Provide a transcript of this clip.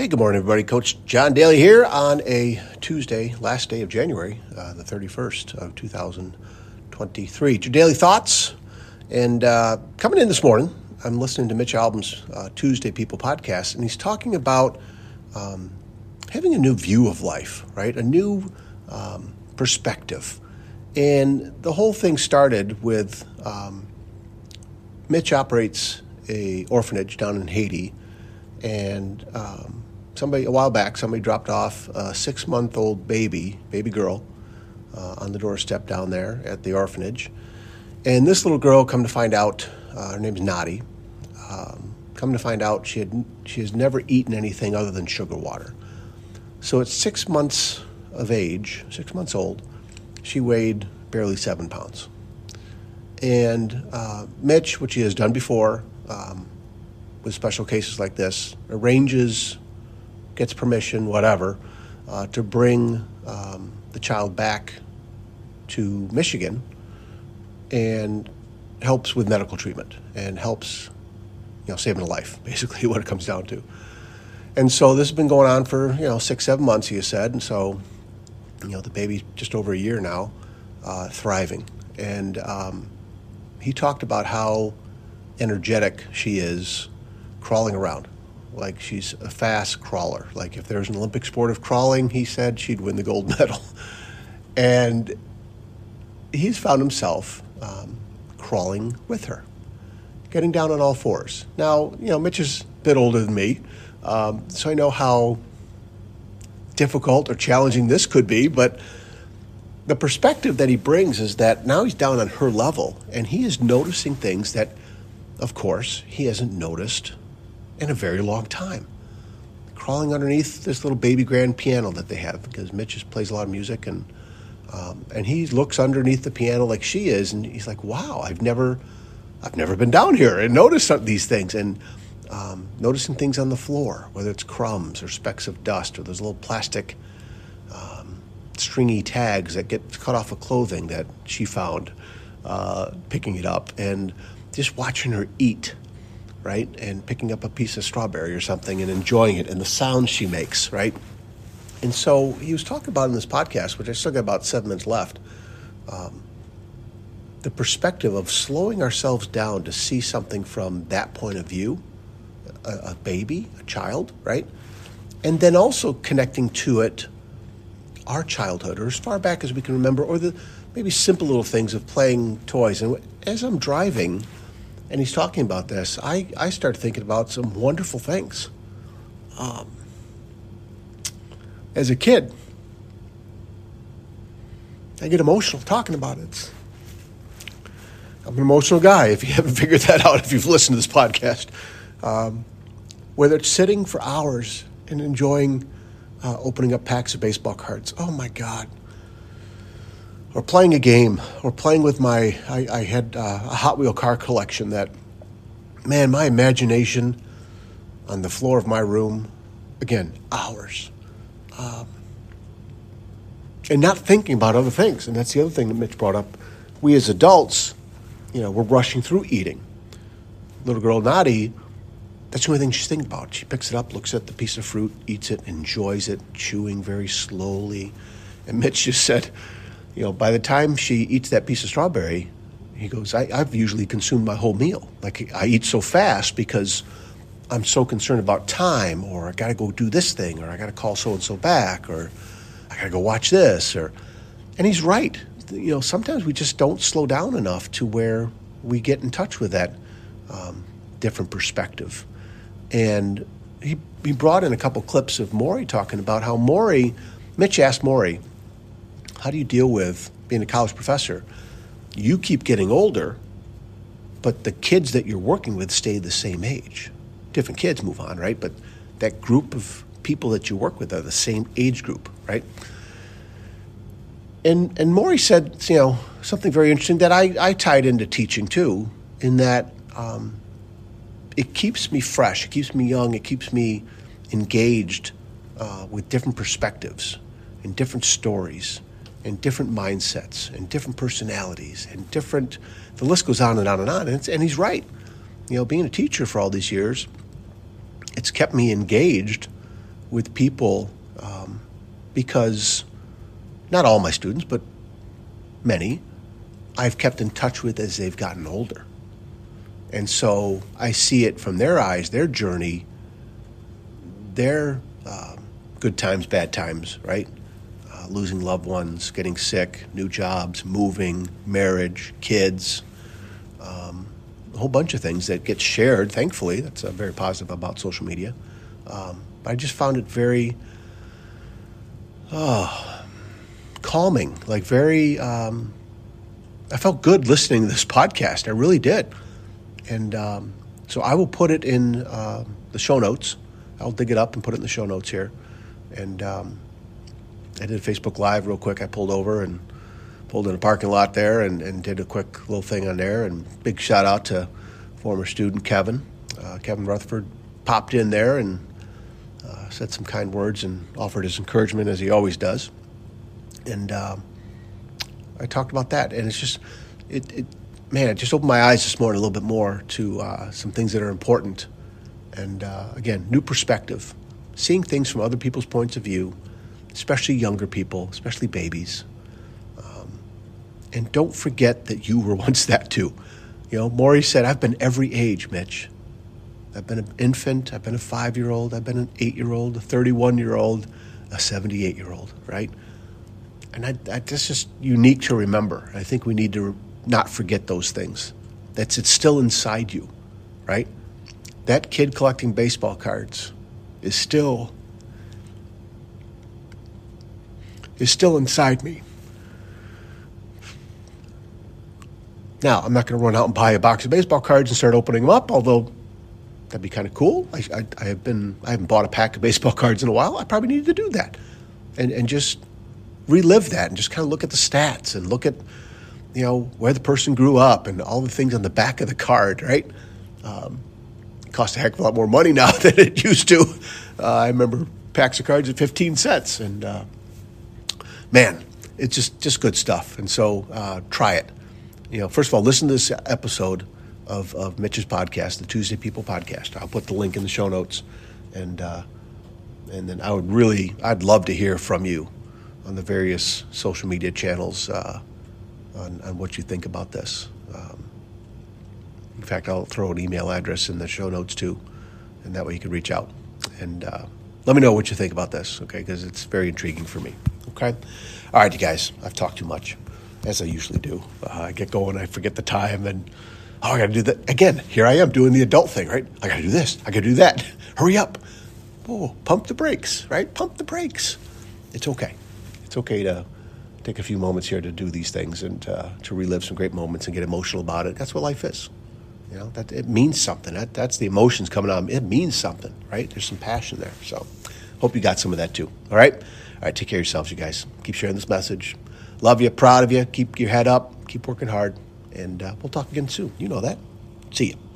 Hey, good morning, everybody. Coach John Daly here on a Tuesday, last day of January, uh, the 31st of 2023. Your daily thoughts. And uh, coming in this morning, I'm listening to Mitch Albom's uh, Tuesday People podcast, and he's talking about um, having a new view of life, right? A new um, perspective. And the whole thing started with um, Mitch operates a orphanage down in Haiti, and um, somebody a while back somebody dropped off a six month old baby baby girl uh, on the doorstep down there at the orphanage, and this little girl come to find out uh, her name's Nadi. Um, come to find out she had she has never eaten anything other than sugar water. So at six months of age, six months old, she weighed barely seven pounds. And uh, Mitch, which he has done before um, with special cases like this, arranges, gets permission, whatever, uh, to bring um, the child back to Michigan and helps with medical treatment and helps, you know, saving a life, basically what it comes down to. And so this has been going on for, you know, six, seven months, he said. And so, you know, the baby's just over a year now, uh, thriving. And um, he talked about how energetic she is crawling around. Like she's a fast crawler. Like if there's an Olympic sport of crawling, he said she'd win the gold medal. And he's found himself um, crawling with her, getting down on all fours. Now, you know, Mitch is a bit older than me, um, so I know how difficult or challenging this could be, but the perspective that he brings is that now he's down on her level and he is noticing things that, of course, he hasn't noticed in a very long time. Crawling underneath this little baby grand piano that they have because Mitch just plays a lot of music and um, and he looks underneath the piano like she is and he's like, "Wow, I've never, I've never been down here and noticed some, these things." And um, noticing things on the floor, whether it's crumbs or specks of dust or those little plastic um, stringy tags that get cut off of clothing that she found uh, picking it up, and just watching her eat, right? And picking up a piece of strawberry or something and enjoying it and the sounds she makes, right? And so he was talking about in this podcast, which I still got about seven minutes left, um, the perspective of slowing ourselves down to see something from that point of view a, a baby, a child, right? And then also connecting to it our childhood or as far back as we can remember, or the maybe simple little things of playing toys. And as I'm driving and he's talking about this, I, I start thinking about some wonderful things. Um, as a kid, I get emotional talking about it. I'm an emotional guy, if you haven't figured that out, if you've listened to this podcast. Um, whether it's sitting for hours and enjoying uh, opening up packs of baseball cards. Oh my God. Or playing a game, or playing with my. I, I had uh, a Hot Wheel car collection that, man, my imagination on the floor of my room, again, hours. Um, and not thinking about other things. And that's the other thing that Mitch brought up. We as adults, you know, we're rushing through eating. Little girl Nadi that's the only thing she's thinking about. She picks it up, looks at the piece of fruit, eats it, enjoys it, chewing very slowly. And Mitch just said, you know, by the time she eats that piece of strawberry, he goes, I, have usually consumed my whole meal. Like I eat so fast because I'm so concerned about time, or I got to go do this thing, or I got to call so and so back, or I got to go watch this, or. And he's right. You know, sometimes we just don't slow down enough to where we get in touch with that um, different perspective. And he, he brought in a couple clips of Morrie talking about how Morrie, Mitch asked Morrie, how do you deal with being a college professor? You keep getting older, but the kids that you're working with stay the same age. Different kids move on, right? But that group of people that you work with are the same age group, right? And and Morrie said, you know, something very interesting that I, I tied into teaching too, in that um, it keeps me fresh, it keeps me young, it keeps me engaged uh, with different perspectives and different stories and different mindsets and different personalities and different. The list goes on and on and on. And, and he's right. You know, being a teacher for all these years, it's kept me engaged with people um, because not all my students, but many, I've kept in touch with as they've gotten older. And so I see it from their eyes, their journey, their uh, good times, bad times, right? Uh, losing loved ones, getting sick, new jobs, moving, marriage, kids, um, a whole bunch of things that get shared, thankfully. That's uh, very positive about social media. Um, but I just found it very oh, calming, like very. Um, I felt good listening to this podcast. I really did. And um, so I will put it in uh, the show notes. I'll dig it up and put it in the show notes here. And um, I did Facebook Live real quick. I pulled over and pulled in a parking lot there and, and did a quick little thing on there. And big shout out to former student Kevin. Uh, Kevin Rutherford popped in there and uh, said some kind words and offered his encouragement as he always does. And um, I talked about that, and it's just it, it man, it just opened my eyes this morning a little bit more to uh, some things that are important. And uh, again, new perspective, seeing things from other people's points of view, especially younger people, especially babies. Um, and don't forget that you were once that too. You know, Morrie said, I've been every age, Mitch. I've been an infant, I've been a five year old, I've been an eight year old, a 31 year old, a 78 year old, right? And I, I, that's just unique to remember. I think we need to not forget those things. That's it's still inside you, right? That kid collecting baseball cards is still is still inside me. Now, I'm not going to run out and buy a box of baseball cards and start opening them up, although that'd be kind of cool. I, I, I, have been I haven't bought a pack of baseball cards in a while. I probably need to do that, and and just relive that and just kind of look at the stats and look at you know, where the person grew up and all the things on the back of the card, right? Um, costs a heck of a lot more money now than it used to. Uh, I remember packs of cards at 15 cents. And uh, man, it's just, just good stuff. And so uh, try it. You know, first of all, listen to this episode of, of Mitch's podcast, the Tuesday People podcast. I'll put the link in the show notes. And, uh, and then I would really, I'd love to hear from you on the various social media channels. Uh, on, on what you think about this. Um, in fact, I'll throw an email address in the show notes too, and that way you can reach out and uh, let me know what you think about this, okay? Because it's very intriguing for me, okay? All right, you guys, I've talked too much, as I usually do. Uh, I get going, I forget the time, and oh, I got to do that again. Here I am doing the adult thing, right? I got to do this, I got to do that. Hurry up! Oh, pump the brakes, right? Pump the brakes. It's okay. It's okay to take a few moments here to do these things and uh, to relive some great moments and get emotional about it. That's what life is. You know, that it means something. That, that's the emotions coming on. It means something, right? There's some passion there. So, hope you got some of that too. All right? All right, take care of yourselves, you guys. Keep sharing this message. Love you, proud of you. Keep your head up. Keep working hard. And uh, we'll talk again soon. You know that. See you.